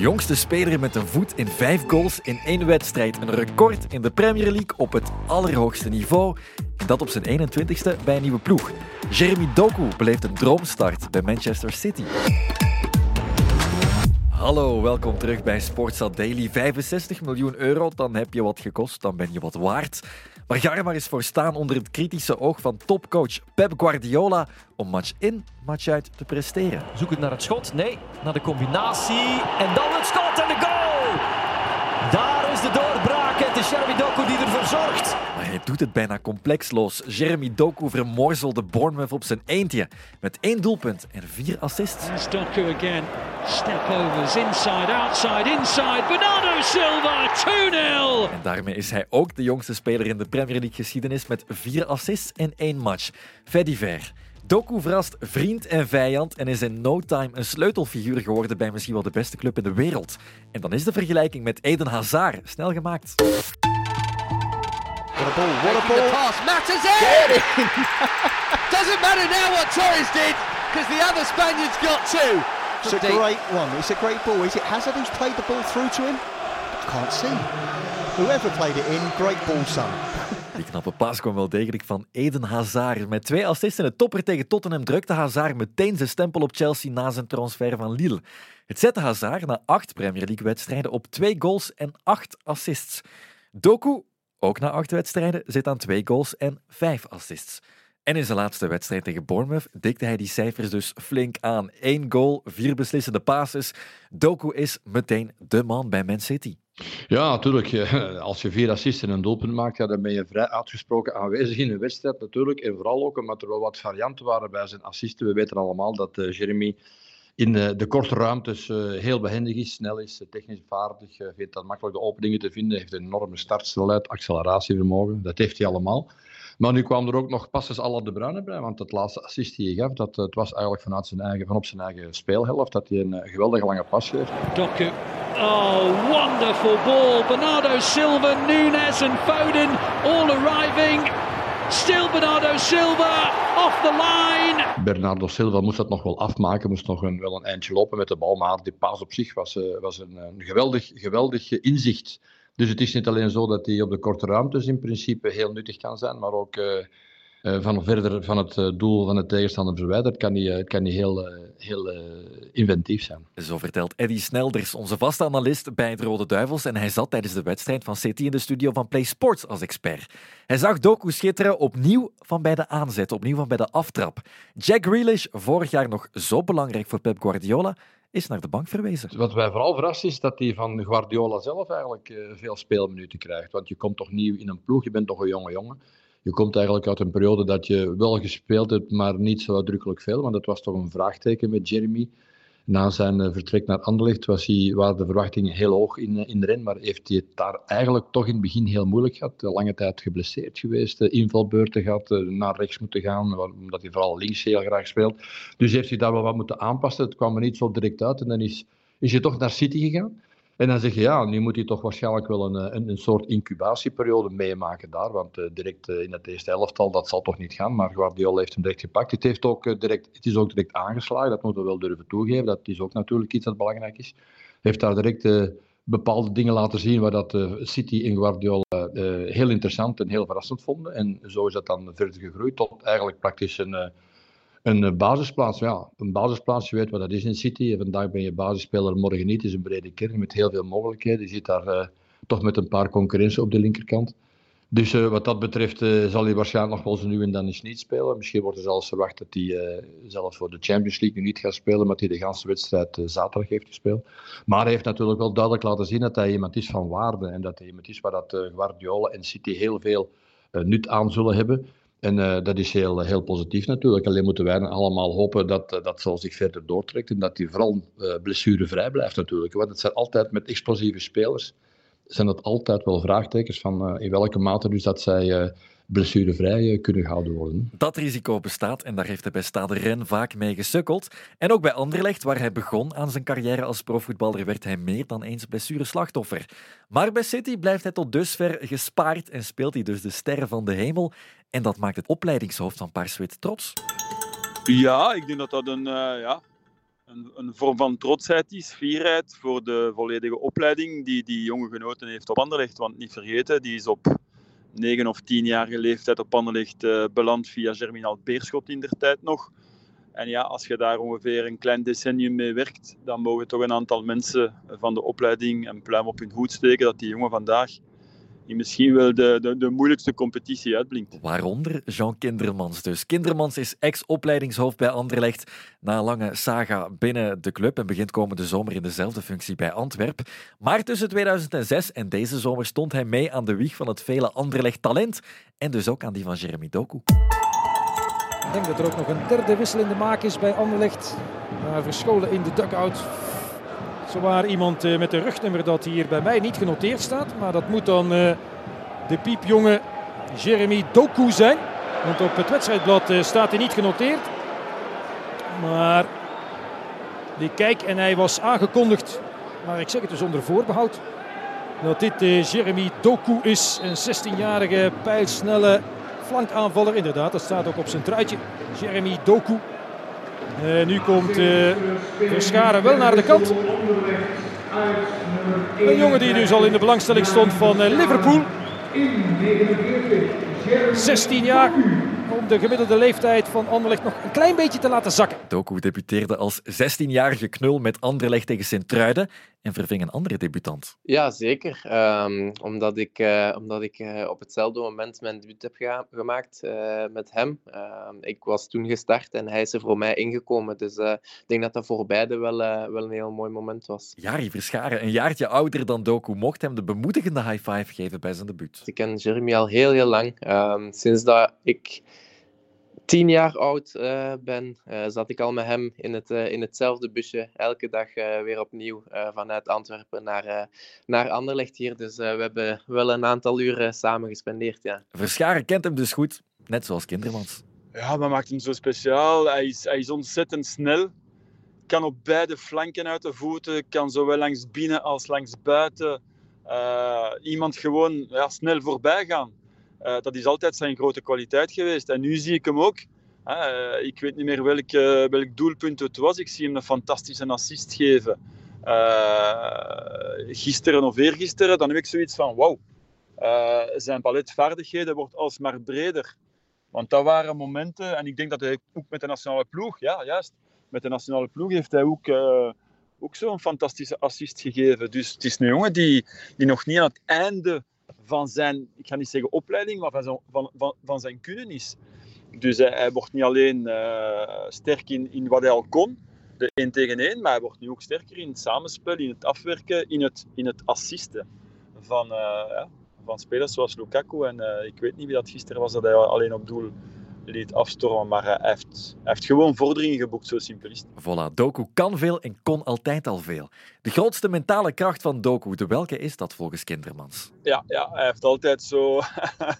jongste speler met een voet in vijf goals in één wedstrijd. Een record in de Premier League op het allerhoogste niveau. Dat op zijn 21ste bij een nieuwe ploeg. Jeremy Doku beleeft een droomstart bij Manchester City. Hallo, welkom terug bij Sportsa Daily. 65 miljoen euro, dan heb je wat gekost, dan ben je wat waard. Maar ga eens voor staan onder het kritische oog van topcoach Pep Guardiola om match in, match uit te presteren. Zoek naar het schot. Nee, naar de combinatie. En dan het schot en de goal! Daar is de doorbraak. Het is Jeremy Doku die ervoor zorgt. Maar hij doet het bijna complexloos. Jeremy Doku vermorzelde Bournemouth op zijn eentje. Met één doelpunt en vier assists. Doku again. Step overs, inside, outside, inside. Bernardo Silva, 2-0. En daarmee is hij ook de jongste speler in de Premier League geschiedenis met vier assists in één match. Fait ver. Doku verrast vriend en vijand en is in no time een sleutelfiguur geworden bij misschien wel de beste club in de wereld. En dan is de vergelijking met Eden Hazard snel gemaakt. What a ball, what a ball. The pass matters it! Doesn't matter now what Torres did, because the other Spaniards got two. It's a great one. It's a great ball. Is it Hazard who's played the ball through to him? I can't see. Whoever played it in, great ball, son. Die knappe paas kwam wel degelijk van Eden Hazard. Met twee assists en de topper tegen Tottenham drukte Hazard meteen zijn stempel op Chelsea na zijn transfer van Lille. Het zette Hazard na acht Premier League-wedstrijden op twee goals en acht assists. Doku, ook na acht wedstrijden, zit aan twee goals en vijf assists. En in zijn laatste wedstrijd tegen Bournemouth dikte hij die cijfers dus flink aan. Eén goal, vier beslissende passes. Doku is meteen de man bij Man City. Ja, natuurlijk. Als je vier assists en een doelpunt maakt, dan ben je vrij uitgesproken aanwezig in een wedstrijd natuurlijk. En vooral ook omdat er wel wat varianten waren bij zijn assisten. We weten allemaal dat uh, Jeremy in de, de korte ruimtes uh, heel behendig is, snel is, technisch vaardig, vindt dat makkelijk de openingen te vinden, heeft een enorme startsnelheid, acceleratievermogen. Dat heeft hij allemaal. Maar nu kwam er ook nog passes alle de Bruyne bij, want het laatste assist die hij gaf, dat, het was eigenlijk vanuit zijn eigen, van op zijn eigen speelhelft, dat hij een uh, geweldige lange pas geeft. Doku. Oh, wonderful ball. Bernardo Silva, Nunes and Foden all arriving. Still Bernardo Silva off the line. Bernardo Silva moest dat nog wel afmaken, moest nog een, wel een eindje lopen met de bal, maar die paas op zich was, uh, was een, een geweldig, geweldig inzicht. Dus het is niet alleen zo dat hij op de korte ruimtes in principe heel nuttig kan zijn, maar ook uh, uh, van verder van het uh, doel van de tegenstander verwijderd kan hij, kan hij heel, heel inventief zijn. Zo vertelt Eddy Snelders, onze vaste analist bij de Rode Duivels. En hij zat tijdens de wedstrijd van City in de studio van Play Sports als expert. Hij zag Doku schitteren opnieuw van bij de aanzet, opnieuw van bij de aftrap. Jack Grealish, vorig jaar nog zo belangrijk voor Pep Guardiola, is naar de bank verwezen. Wat wij vooral verrast is dat hij van Guardiola zelf eigenlijk uh, veel speelminuten krijgt. Want je komt toch nieuw in een ploeg, je bent toch een jonge jongen. Je komt eigenlijk uit een periode dat je wel gespeeld hebt, maar niet zo uitdrukkelijk veel. Want dat was toch een vraagteken met Jeremy. Na zijn uh, vertrek naar Anderlecht was hij, waren de verwachtingen heel hoog in, uh, in de ren, maar heeft hij het daar eigenlijk toch in het begin heel moeilijk gehad. Lange tijd geblesseerd geweest, invalbeurten gehad, naar rechts moeten gaan, omdat hij vooral links heel graag speelt. Dus heeft hij daar wel wat moeten aanpassen. Het kwam er niet zo direct uit en dan is, is hij toch naar City gegaan. En dan zeg je, ja, nu moet hij toch waarschijnlijk wel een, een, een soort incubatieperiode meemaken daar. Want uh, direct uh, in het eerste elftal, dat zal toch niet gaan. Maar Guardiola heeft hem direct gepakt. Het, heeft ook, direct, het is ook direct aangeslagen, dat moeten we wel durven toegeven. Dat is ook natuurlijk iets dat belangrijk is. Heeft daar direct bepaalde dingen laten zien waar dat City en Guardiola heel interessant en heel verrassend vonden. En zo is dat dan verder gegroeid tot eigenlijk praktisch een een basisplaats, ja, een basisplaats, je weet wat dat is in City. Vandaag ben je basisspeler, morgen niet. Het is een brede kern met heel veel mogelijkheden. Je zit daar uh, toch met een paar concurrentie op de linkerkant. Dus uh, wat dat betreft uh, zal hij waarschijnlijk nog wel zo nu en dan eens niet spelen. Misschien wordt er zelfs verwacht dat hij zelfs voor de Champions League nu niet gaat spelen, maar hij de hele wedstrijd zaterdag heeft gespeeld. Maar hij heeft natuurlijk wel duidelijk laten zien dat hij iemand is van waarde en dat hij iemand is waar dat Guardiola en City heel veel nut aan zullen hebben. En uh, dat is heel, heel positief natuurlijk. Alleen moeten wij allemaal hopen dat uh, dat zo zich verder doortrekt en dat hij vooral uh, blessurevrij blijft natuurlijk. Want het zijn altijd met explosieve spelers, zijn dat altijd wel vraagtekens van in welke mate dus dat zij blessurevrij kunnen gehouden worden. Dat risico bestaat en daar heeft hij bij Stade Ren vaak mee gesukkeld. En ook bij Anderlecht, waar hij begon aan zijn carrière als profvoetballer, werd hij meer dan eens blessureslachtoffer. Maar bij City blijft hij tot dusver gespaard en speelt hij dus de sterren van de hemel. En dat maakt het opleidingshoofd van Paarswit trots. Ja, ik denk dat dat een, uh, ja, een, een, vorm van trotsheid is, fierheid voor de volledige opleiding die die jonge genoten heeft op Anderlecht. Want niet vergeten, die is op 9 of 10-jarige leeftijd op Anderlecht uh, beland via Germinal Beerschot in der tijd nog. En ja, als je daar ongeveer een klein decennium mee werkt, dan mogen toch een aantal mensen van de opleiding een pluim op hun hoed steken dat die jongen vandaag die misschien wel de, de, de, moeilijkste competitie uitblinkt. Waaronder Jean Kindermans dus. Kindermans is ex-opleidingshoofd bij Anderlecht na een lange saga binnen de club en begint komende zomer in dezelfde functie bij Antwerp. Maar tussen 2006 en deze zomer stond hij mee aan de wieg van het vele Anderlecht talent en dus ook aan die van Jeremy Doku. Ik denk dat er ook nog een derde wissel in de maak is bij Anderlecht. Verscholen in de dugout Zowaar iemand eh, met een rugnummer dat hier bij mij niet genoteerd staat. Maar dat moet dan uh, de piepjonge Jeremy Doku zijn. Want op het wedstrijdblad uh, staat hij niet genoteerd. Maar ik kijk en hij was aangekondigd. Maar ik zeg het dus onder voorbehoud. Dat dit Jeremy Doku is. Een 16-jarige pijlsnelle flankaanvaller. Inderdaad, dat staat ook op zijn truitje. Jeremy Doku. Uh, nu komt uh, Verscharen wel naar de kant. Een jongen die dus al in de belangstelling stond van uh, Liverpool. 16 jaar om de gemiddelde leeftijd van Anderlecht nog een klein beetje te laten zakken. Doku debuteerde als 16-jarige knul met Anderlecht tegen Sint-Truiden en verving een andere debutant. Ja, zeker. Um, omdat ik, uh, omdat ik uh, op hetzelfde moment mijn debuut heb gemaakt uh, met hem. Ehm, ik was toen gestart en hij is er voor mij ingekomen. Dus ik denk dat dat voor beide wel, wel een heel mooi moment was. Jari Verscharen, een jaartje ouder dan Doku, mocht hem de bemoedigende high five geven bij zijn debuut. Ik ken Jeremy al heel, heel lang. Um, sinds dat ik tien jaar oud uh, ben, uh, zat ik al met hem in, het, uh, in hetzelfde busje. Elke dag weer opnieuw vanuit Antwerpen naar, naar Anderlecht hier. Dus we hebben wel een aantal uren samen gespendeerd. Ja. Verscharen kent hem dus goed, net zoals Kindermans. Ja, wat maakt hem zo speciaal? Hij is, hij is ontzettend snel. Kan op beide flanken uit de voeten. Kan zowel langs binnen als langs buiten. iemand gewoon ja, snel voorbij gaan. Uh, dat is altijd zijn grote kwaliteit geweest. En nu zie ik hem ook. Uh, ik weet niet meer welk, uh, welk doelpunt het was. Ik zie hem een fantastische assist geven. gisteren of eergisteren. Dan heb ik zoiets van: wauw. zijn paletvaardigheden wordt alsmaar breder. Want dat waren momenten. En ik denk dat hij ook met de nationale ploeg. Ja, juist. Met de nationale ploeg heeft hij ook ook zo'n fantastische assist gegeven. Dus het is een jongen die, die nog niet aan het einde van zijn, ik ga niet zeggen opleiding, maar van zijn, van, van, van zijn kunnen is. Dus hij, wordt niet alleen uh, sterk in, in wat hij al kon, de 1 tegen 1, maar hij wordt nu ook sterker in het samenspel, in het afwerken, in het, in het assisten van, uh, ja, van spelers zoals Lukaku. En uh, ik weet niet wie dat gisteren was dat hij alleen op doel liet afstormen. Maar hij heeft, hij heeft gewoon vorderingen geboekt, zo simpel is Voilà, Doku kan veel en kon altijd al veel. De grootste mentale kracht van Doku, de welke is dat volgens Kindermans? Ja, ja hij heeft altijd zo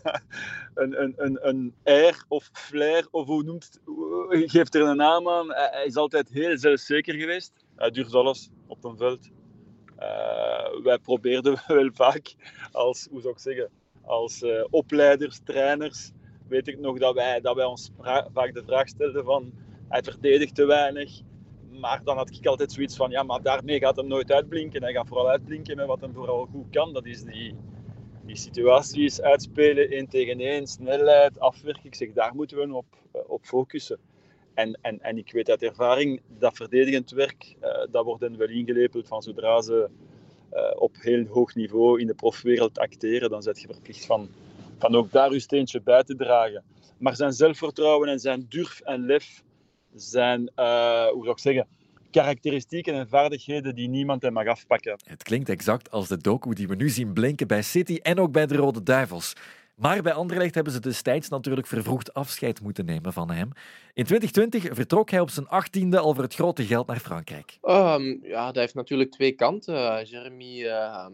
een, een, een, een air of flair, of hoe noemt het, geeft er een naam aan. Hij is altijd heel zelfzeker geweest. Hij durft alles op een veld. Uh, wij probeerden wel vaak als, hoe zou ik zeggen, als uh, opleiders, trainers, weet ik nog dat wij, dat wij ons vaak de vraag stelden van hij verdedigt te weinig. Maar dan had ik altijd zoiets van, ja, maar daarmee gaat hem nooit uitblinken. Hij gaat vooral uitblinken met wat hem vooral goed kan. Dat is die, die situaties uitspelen, één tegen één, snelheid, afwerken. Ik zeg, daar moeten we op, eh, op focussen. En, en, en ik weet uit ervaring, dat verdedigend werk, uh, dat wordt hen wel ingelepeld van zodra ze uh, op heel hoog niveau in de profwereld acteren, dan zet je verplicht van van ook daar uw steentje bij te dragen. Maar zijn zelfvertrouwen en zijn durf en lef zijn, uh, hoe zou ik zeggen, karakteristieken en vaardigheden die niemand hem mag afpakken. Het klinkt exact als de docu die we nu zien blinken bij City en ook bij de Rode Duivels. Maar bij Anderlecht hebben ze destijds natuurlijk vervroegd afscheid moeten nemen van hem. In 2020 vertrok hij op zijn achttiende al voor het grote geld naar Frankrijk. Um, ja, dat heeft natuurlijk twee kanten. Jeremy uh,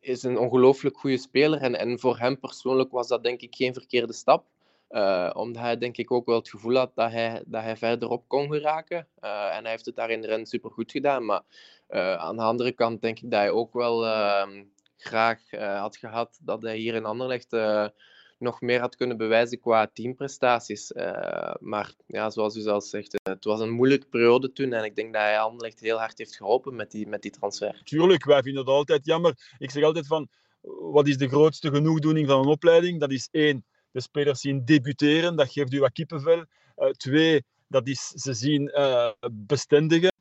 is een ongelooflijk goede speler. En, en voor hem persoonlijk was dat denk ik geen verkeerde stap. Uh, omdat hij denk ik ook wel het gevoel had dat hij, dat hij verderop kon geraken. Uh, en hij heeft het daar in de ren super goed gedaan. Maar uh, aan de andere kant denk ik dat hij ook wel ehm, graag had gehad dat hij hier in Anderlecht nog meer had kunnen bewijzen qua teamprestaties. maar ja, zoals u zelf zegt, het was een moeilijke periode toen. En ik denk dat hij Anderlecht heel hard heeft geholpen met die, met die transfer. Tuurlijk, wij vinden het altijd jammer. Ik zeg altijd van, wat is de grootste genoegdoening van een opleiding? Dat is één, de spelers zien debuteren. Dat geeft u wat kippenvel. twee, dat is ze zien bestendigen.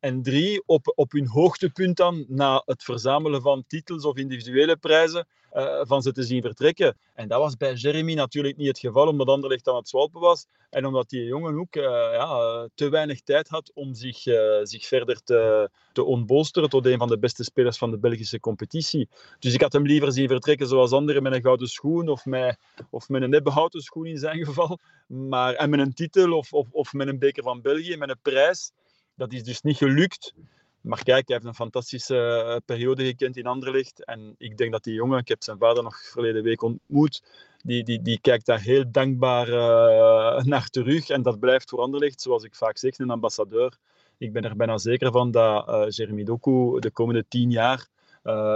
En drie, op, op hun hoogtepunt dan, na het verzamelen van titels of individuele prijzen, uh, van ze te zien vertrekken. En dat was bij Jeremy natuurlijk niet het geval, omdat Anderlecht aan het zwalpen was. En omdat die jongen ook ja, te weinig tijd had om zich, zich verder te, te ontbolsteren tot een van de beste spelers van de Belgische competitie. Dus ik had hem liever zien vertrekken zoals anderen met een gouden schoen of met, of met een nebbehouten schoen in zijn geval. Maar, en met een titel of, of, of met een beker van België, met een prijs. Dat is dus niet gelukt. Maar kijk, hij heeft een fantastische eh, periode gekend in Anderlecht. En ik denk dat die jongen, ik heb zijn vader nog verleden week ontmoet, die, die, die kijkt daar heel dankbaar uh, naar terug. En dat blijft voor Anderlecht, zoals ik vaak zeg, een ambassadeur. Ik ben er bijna zeker van dat uh, Jeremy Doku de komende tien jaar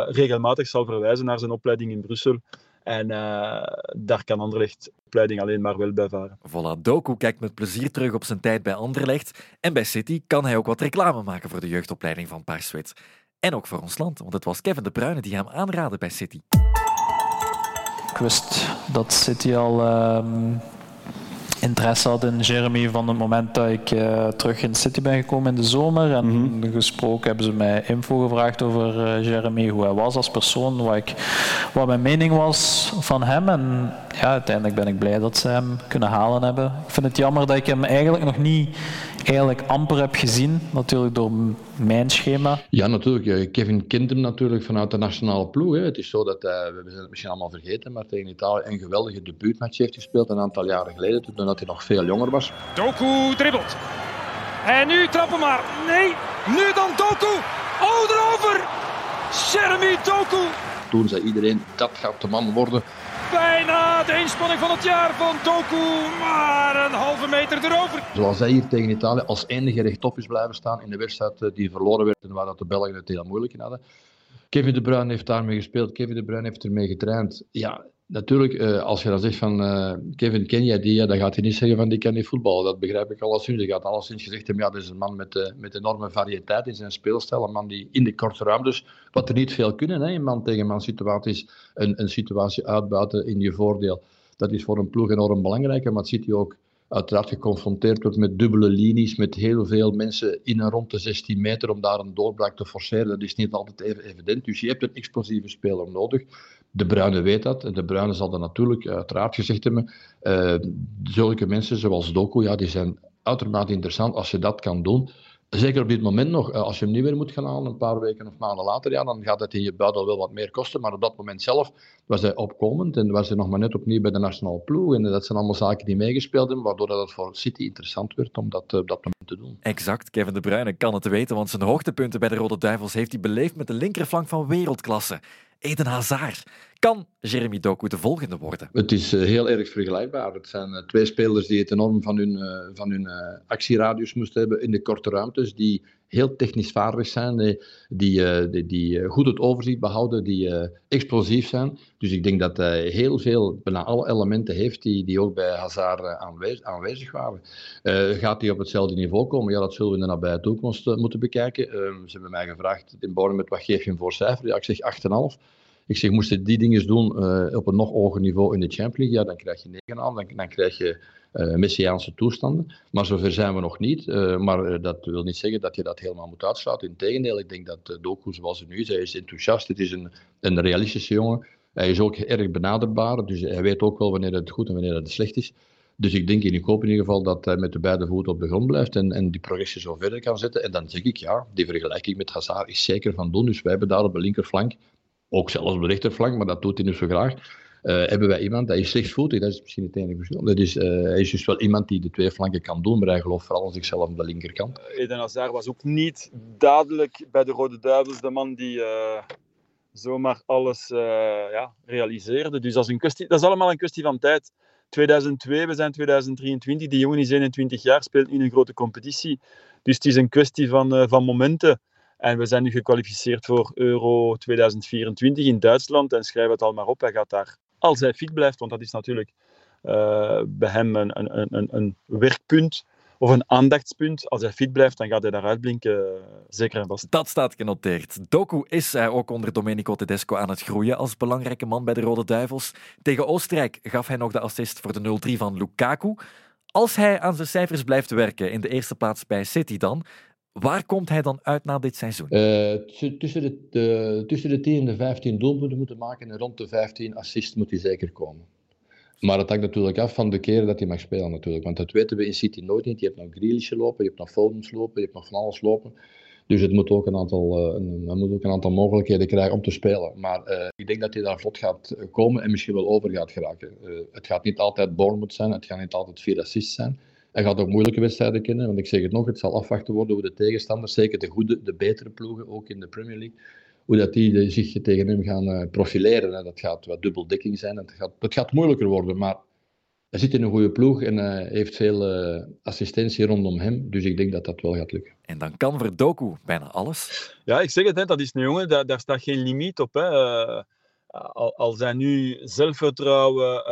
regelmatig zal verwijzen naar zijn opleiding in Brussel. En uh, daar kan Anderlecht opleiding alleen maar wel bij varen. Voilà, Doku kijkt met plezier terug op zijn tijd bij Anderlecht. En bij City kan hij ook wat reclame maken voor de jeugdopleiding van Paarswit. En ook voor ons land, want het was Kevin De Bruyne die hem aanraadde bij City. Ik wist dat City al uh, interesse had in Jeremy van het moment dat ik uh, terug in City ben gekomen in de zomer. En mm -hmm. gesproken hebben ze mij info gevraagd over uh, Jeremy, hoe hij was als persoon, wat, ik, wat mijn mening was van hem. En ja, uiteindelijk ben ik blij dat ze hem kunnen halen hebben. Ik vind het jammer dat ik hem eigenlijk nog niet eigenlijk amper heb gezien, natuurlijk door mijn schema. Ja, natuurlijk. Kevin kent hem natuurlijk vanuit de nationale ploeg. Hè. Het is zo dat hij, we zijn het misschien allemaal vergeten, maar tegen Italië een geweldige debuutmatch heeft gespeeld een aantal jaren geleden, toen hij nog veel jonger was. Doku dribbelt. En nu trappen maar. Nee, nu dan Doku. Oh, erover! Jeremy Doku. Toen zei iedereen, dat gaat de man worden. Bijna de inspanning van het jaar van Doku, maar een halve meter erover. Zoals hij hier tegen Italië als enige rechtop is blijven staan in de wedstrijd die verloren werd en waar dat de Belgen het heel moeilijk in hadden. Kevin De Bruyne heeft daarmee gespeeld, Kevin De Bruyne heeft ermee getraind. Ja, natuurlijk, uh, als je dan zegt van uh, Kevin, ken jij die? Ja, dan gaat hij niet zeggen van die kan niet voetballen. Dat begrijp ik alleszins. Hij gaat alleszins gezegd hebben, ja, dat is een man met, uh, met enorme variëteit in zijn speelstijl. Een man die in de korte ruimtes, wat er niet veel kunnen, hè, man tegen man situaties, een, een situatie uitbuiten in je voordeel. Dat is voor een ploeg enorm belangrijk. Maar het ziet hij ook uiteraard geconfronteerd wordt met dubbele linies, met heel veel mensen in en rond de 16 meter om daar een doorbraak te forceren. Dat is niet altijd even evident. Dus je hebt een explosieve speler nodig. De Bruine weet dat. En de Bruine zal dat natuurlijk uiteraard gezegd hebben. Uh, zulke mensen zoals Doku, ja, die zijn uitermate interessant als je dat kan doen. Zeker op dit moment nog. Als je hem niet weer moet gaan halen, een paar weken of maanden later, ja, dan gaat het in je buidel wel wat meer kosten. Maar op dat moment zelf was hij opkomend en was hij nog maar net opnieuw bij de nationale ploeg. En dat zijn allemaal zaken die meegespeeld hebben, waardoor dat voor City interessant werd om dat op dat moment te doen. Exact. Kevin De Bruyne kan het weten, want zijn hoogtepunten bij de Rode Duivels heeft hij beleefd met de linkerflank van wereldklasse. Eden Hazard. Kan Jeremy Doku de volgende worden? Het is uh, heel erg vergelijkbaar. Het zijn uh, twee spelers die het enorm van hun, uh, van hun actieradius moesten hebben in de korte ruimtes, die heel technisch vaardig zijn, die, die, die, goed het overzicht behouden, die explosief zijn. Dus ik denk dat hij heel veel, bijna alle elementen heeft die, die ook bij Hazard aanwezig, aanwezig waren. gaat hij op hetzelfde niveau komen? Ja, dat zullen we in de nabije toekomst moeten bekijken. ze hebben mij gevraagd in Borne met wat geef je hem voor cijfer? Ja, ik zeg 8,5. Ik zeg, moest je die dingen doen uh, op een nog hoger niveau in de Champions League, ja, dan krijg je 9 aan, dan, dan krijg je uh, messiaanse toestanden. Maar zover zijn we nog niet. Uh, maar dat wil niet zeggen dat je dat helemaal moet uitsluiten. Integendeel, ik denk dat Doku zoals hij nu is, hij is enthousiast, het is een, een realistische jongen. Hij is ook erg benaderbaar, dus hij weet ook wel wanneer het goed en wanneer het slecht is. Dus ik denk en ik hoop in ieder geval dat hij met de beide voeten op de grond blijft en, en die progressie zo verder kan zetten. En dan zeg ik ja, die vergelijking met Hazard is zeker van doen. Dus wij hebben daar op de linkerflank ook zelfs op de rechterflank, maar dat doet hij niet zo graag. Uh, hebben wij iemand, dat is rechtsvoetig, dat is misschien het enige verschil. Dat is, uh, hij is dus wel iemand die de twee flanken kan doen, maar hij gelooft vooral in zichzelf aan de linkerkant. Eden Hazard was ook niet dadelijk bij de Rode Duivels de man die zomaar alles ja, realiseerde. Dus dat is, een kwestie, dat is allemaal een kwestie van tijd. 2002, we zijn 2023, die jongen is 21 jaar, speelt in een grote competitie. Dus het is een kwestie van, van momenten. En we zijn nu gekwalificeerd voor Euro 2024 in Duitsland. En schrijf het al maar op, hij gaat daar als hij fit blijft, want dat is natuurlijk uh, bij hem een, een, een, een werkpunt of een aandachtspunt. Als hij fit blijft, dan gaat hij daaruit blinken. Zeker en vast. Dat staat genoteerd. Doku is ook onder Domenico Tedesco aan het groeien als belangrijke man bij de Rode Duivels. Tegen Oostenrijk gaf hij nog de assist voor de 0-3 van Lukaku. Als hij aan zijn cijfers blijft werken, in de eerste plaats bij City dan, Waar komt hij dan uit na dit seizoen? Uh, tussen, de, tussen de 10 en de 15 doelpunten moeten maken en rond de 15 assists moet hij zeker komen. Maar het hangt natuurlijk af van de keren dat hij mag spelen natuurlijk. Want dat weten we in City nooit niet. Je hebt nog Grealish lopen, je hebt nog Fodens lopen, je hebt nog van alles lopen. Dus het moet ook een aantal, uh, een, moet ook een aantal mogelijkheden krijgen om te spelen. Maar uh, ik denk dat hij daar vlot gaat komen en misschien wel over gaat geraken. Het gaat niet altijd Bournemouth zijn, het gaat niet altijd vier assists zijn. Hij gaat ook moeilijke wedstrijden kennen, want ik zeg het nog, het zal afwachten worden hoe de tegenstanders, zeker de goede, de betere ploegen, ook in de Premier League, hoe dat die zich tegen hem gaan uh, profileren. Dat gaat wat dubbeldekking zijn, dat gaat, dat gaat moeilijker worden, maar hij zit in een goede ploeg en hij heeft veel uh, assistentie rondom hem, dus ik denk dat dat wel gaat lukken. En dan kan voor Doku bijna alles. Ja, ik zeg het, hè, dat is een jongen, daar, daar staat geen limiet op. Hè. Uh, als hij nu zelfvertrouwen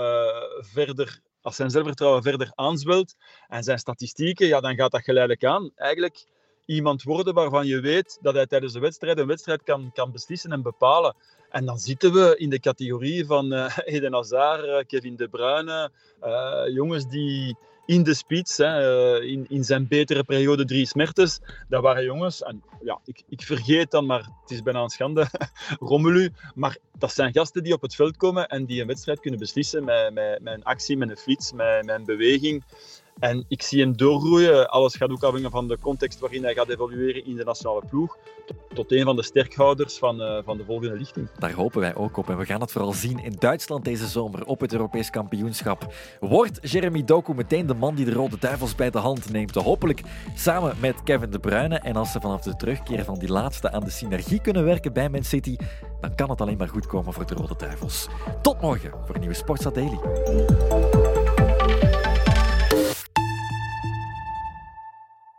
verder als zijn zelfvertrouwen verder aanzwelt en zijn statistieken, ja, dan gaat dat geleidelijk aan. Eigenlijk iemand worden waarvan je weet dat hij tijdens de wedstrijd een wedstrijd kan, kan beslissen en bepalen. En dan zitten we in de categorie van uh, Eden Hazard, uh, Kevin De Bruyne, uh, jongens die in de spits, hè, in, in zijn betere periode drie smertes, dat waren jongens, en ja, ik, ik vergeet dan, maar het is bijna een schande, Romelu, maar dat zijn gasten die op het veld komen en die een wedstrijd kunnen beslissen met, met, een actie, met een flits, met, met beweging. En ik zie hem doorgroeien. Alles gaat ook afhangen van de context waarin hij gaat evolueren in de nationale ploeg. Tot een van de sterkhouders van, uh, van de volgende lichting. Daar hopen wij ook op. En we gaan het vooral zien in Duitsland deze zomer op het Europees kampioenschap. Wordt Jeremy Doku meteen de man die de Rode Duivels bij de hand neemt? Hopelijk samen met Kevin De Bruyne. En als ze vanaf de terugkeer van die laatste aan de synergie kunnen werken bij Man City, dan kan het alleen maar goed komen voor de Rode Duivels. Tot morgen voor een nieuwe Sportsa Daily.